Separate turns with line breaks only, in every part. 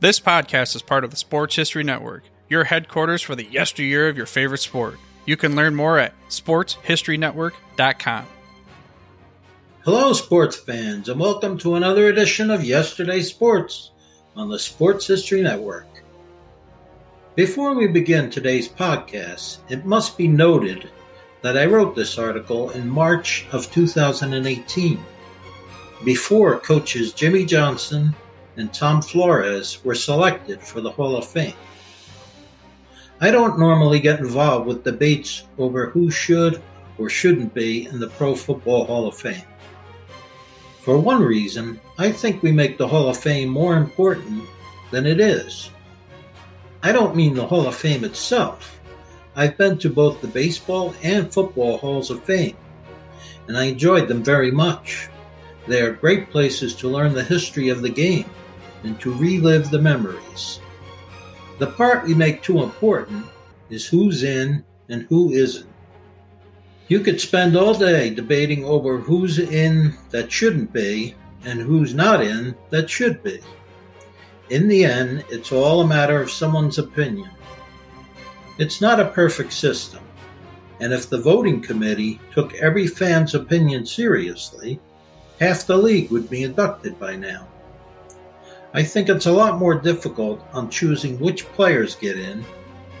This podcast is part of the Sports History Network, your headquarters for the yesteryear of your favorite sport. You can learn more at sportshistorynetwork.com.
Hello, sports fans, and welcome to another edition of Yesterday Sports on the Sports History Network. Before we begin today's podcast, it must be noted that I wrote this article in March of 2018, before coaches Jimmy Johnson and Tom Flores were selected for the Hall of Fame. I don't normally get involved with debates over who should or shouldn't be in the Pro Football Hall of Fame. For one reason, I think we make the Hall of Fame more important than it is. I don't mean the Hall of Fame itself. I've been to both the baseball and football halls of fame, and I enjoyed them very much. They are great places to learn the history of the game and to relive the memories. The part we make too important is who's in and who isn't. You could spend all day debating over who's in that shouldn't be and who's not in that should be. In the end, it's all a matter of someone's opinion. It's not a perfect system, and if the voting committee took every fan's opinion seriously, half the league would be inducted by now. I think it's a lot more difficult on choosing which players get in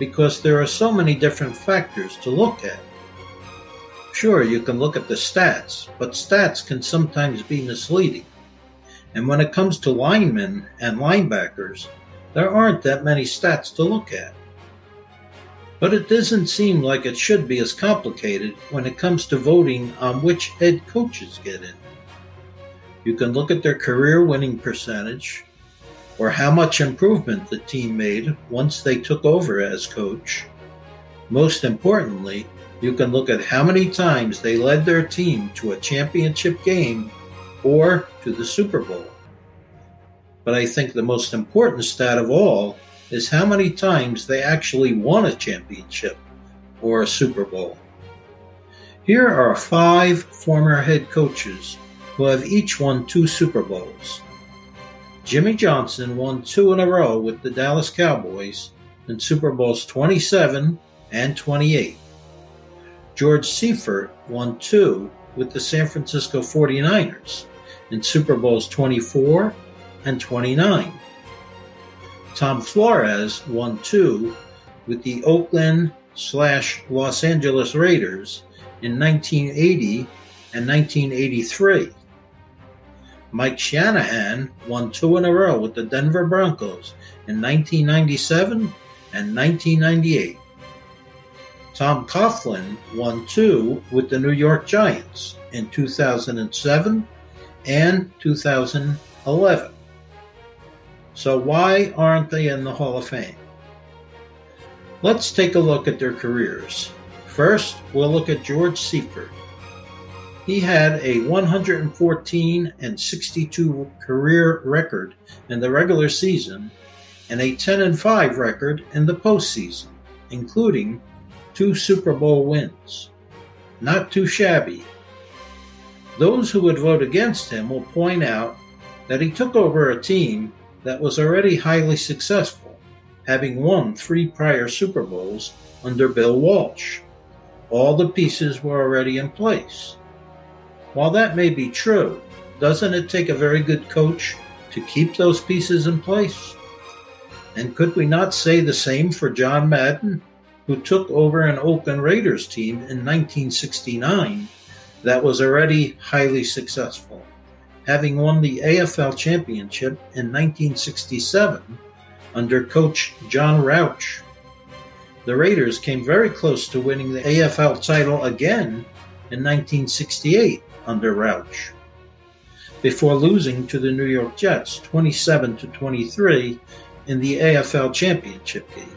because there are so many different factors to look at. Sure, you can look at the stats, but stats can sometimes be misleading. And when it comes to linemen and linebackers, there aren't that many stats to look at. But it doesn't seem like it should be as complicated when it comes to voting on which head coaches get in. You can look at their career winning percentage, or how much improvement the team made once they took over as coach. Most importantly, you can look at how many times they led their team to a championship game or to the Super Bowl. But I think the most important stat of all is how many times they actually won a championship or a Super Bowl. Here are five former head coaches who have each won two Super Bowls. Jimmy Johnson won two in a row with the Dallas Cowboys in Super Bowls 27 and 28. George Seifert won two with the San Francisco 49ers in Super Bowls 24 and 29. Tom Flores won two with the Oakland slash Los Angeles Raiders in 1980 and 1983. Mike Shanahan won two in a row with the Denver Broncos in 1997 and 1998. Tom Coughlin won two with the New York Giants in 2007 and 2011. So, why aren't they in the Hall of Fame? Let's take a look at their careers. First, we'll look at George Seifert. He had a 114 and 62 career record in the regular season and a 10 and 5 record in the postseason, including two Super Bowl wins. Not too shabby. Those who would vote against him will point out that he took over a team that was already highly successful, having won three prior Super Bowls under Bill Walsh. All the pieces were already in place. While that may be true, doesn't it take a very good coach to keep those pieces in place? And could we not say the same for John Madden, who took over an Oakland Raiders team in 1969 that was already highly successful, having won the AFL championship in 1967 under coach John Rauch? The Raiders came very close to winning the AFL title again in 1968 under Rauch, before losing to the New York Jets 27 to 23 in the AFL Championship game.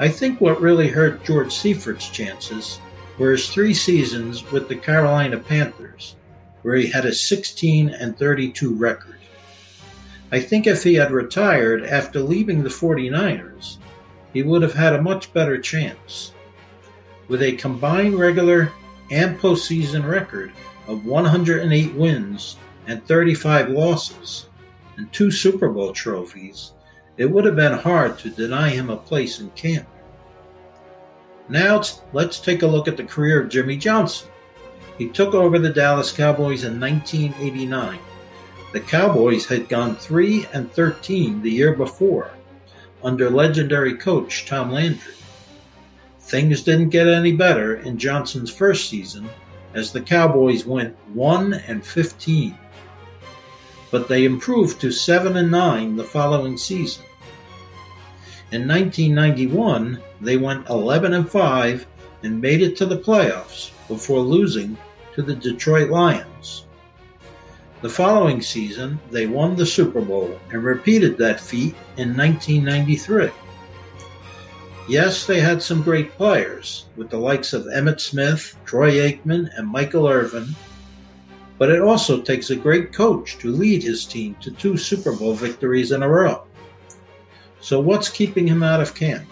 I think what really hurt George Seifert's chances were his three seasons with the Carolina Panthers, where he had a 16 and 32 record. I think if he had retired after leaving the 49ers, he would have had a much better chance. With a combined regular and postseason record of 108 wins and 35 losses, and two Super Bowl trophies, it would have been hard to deny him a place in Canton. Now let's take a look at the career of Jimmy Johnson. He took over the Dallas Cowboys in 1989. The Cowboys had gone 3 and 13 the year before under legendary coach Tom Landry. Things didn't get any better in Johnson's first season as the Cowboys went 1 and 15 but they improved to 7 and 9 the following season. In 1991, they went 11 and 5 and made it to the playoffs before losing to the Detroit Lions. The following season, they won the Super Bowl and repeated that feat in 1993. Yes, they had some great players, with the likes of Emmitt Smith, Troy Aikman, and Michael Irvin, but it also takes a great coach to lead his team to two Super Bowl victories in a row. So, what's keeping him out of Canton?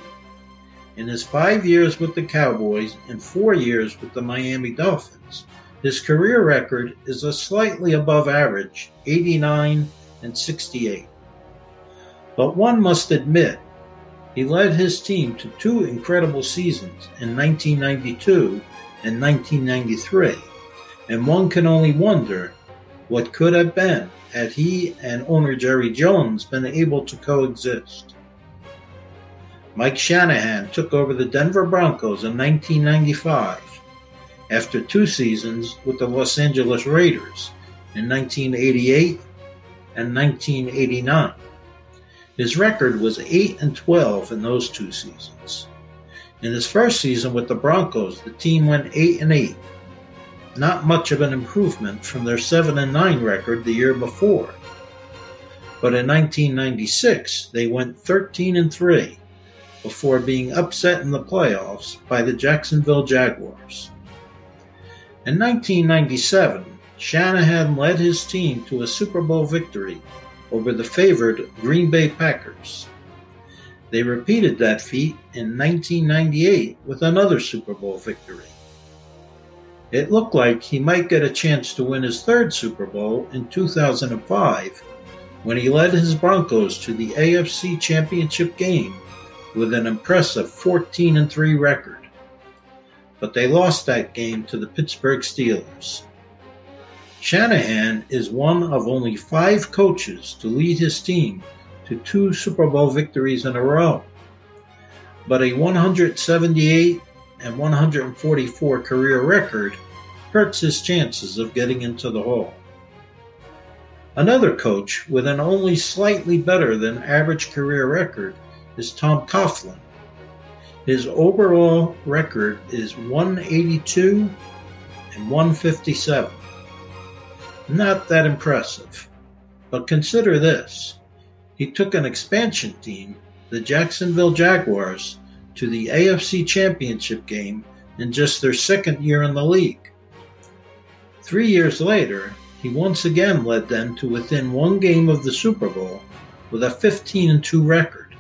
In his five years with the Cowboys and four years with the Miami Dolphins, his career record is a slightly above average 89 and 68. But one must admit, he led his team to two incredible seasons in 1992 and 1993 and one can only wonder what could have been had he and owner Jerry Jones been able to coexist. Mike Shanahan took over the Denver Broncos in 1995 after two seasons with the Los Angeles Raiders in 1988 and 1989. His record was 8 and 12 in those two seasons. In his first season with the Broncos, the team went 8 and 8 not much of an improvement from their 7 and 9 record the year before. But in 1996, they went 13 and 3 before being upset in the playoffs by the Jacksonville Jaguars. In 1997, Shanahan led his team to a Super Bowl victory over the favored Green Bay Packers. They repeated that feat in 1998 with another Super Bowl victory. It looked like he might get a chance to win his third Super Bowl in 2005 when he led his Broncos to the AFC Championship game with an impressive 14 3 record. But they lost that game to the Pittsburgh Steelers. Shanahan is one of only five coaches to lead his team to two Super Bowl victories in a row. But a 178 and 144 career record hurts his chances of getting into the Hall. Another coach with an only slightly better than average career record is Tom Coughlin. His overall record is 182 and 157. Not that impressive. But consider this. He took an expansion team, the Jacksonville Jaguars, to the AFC Championship game in just their second year in the league. Three years later, he once again led them to within one game of the Super Bowl with a 15 2 record,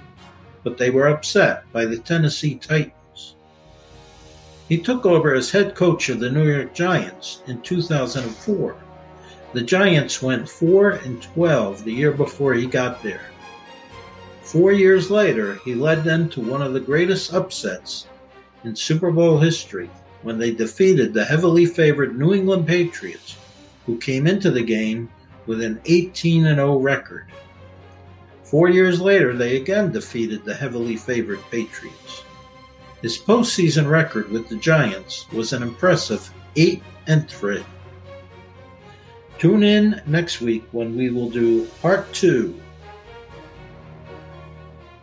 but they were upset by the Tennessee Titans. He took over as head coach of the New York Giants in 2004. The Giants went 4 and 12 the year before he got there. Four years later, he led them to one of the greatest upsets in Super Bowl history when they defeated the heavily favored New England Patriots, who came into the game with an 18 and 0 record. Four years later, they again defeated the heavily favored Patriots. His postseason record with the Giants was an impressive 8 and 3. Tune in next week when we will do part 2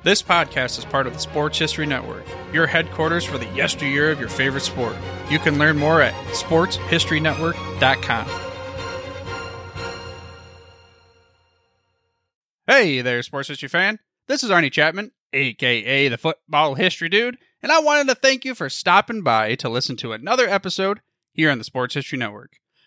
this podcast is part of the Sports History Network, your headquarters for the yesteryear of your favorite sport. You can learn more at sportshistorynetwork.com. Hey there, sports history fan. This is Arnie Chapman, aka the Football History Dude, and I wanted to thank you for stopping by to listen to another episode here on the Sports History Network.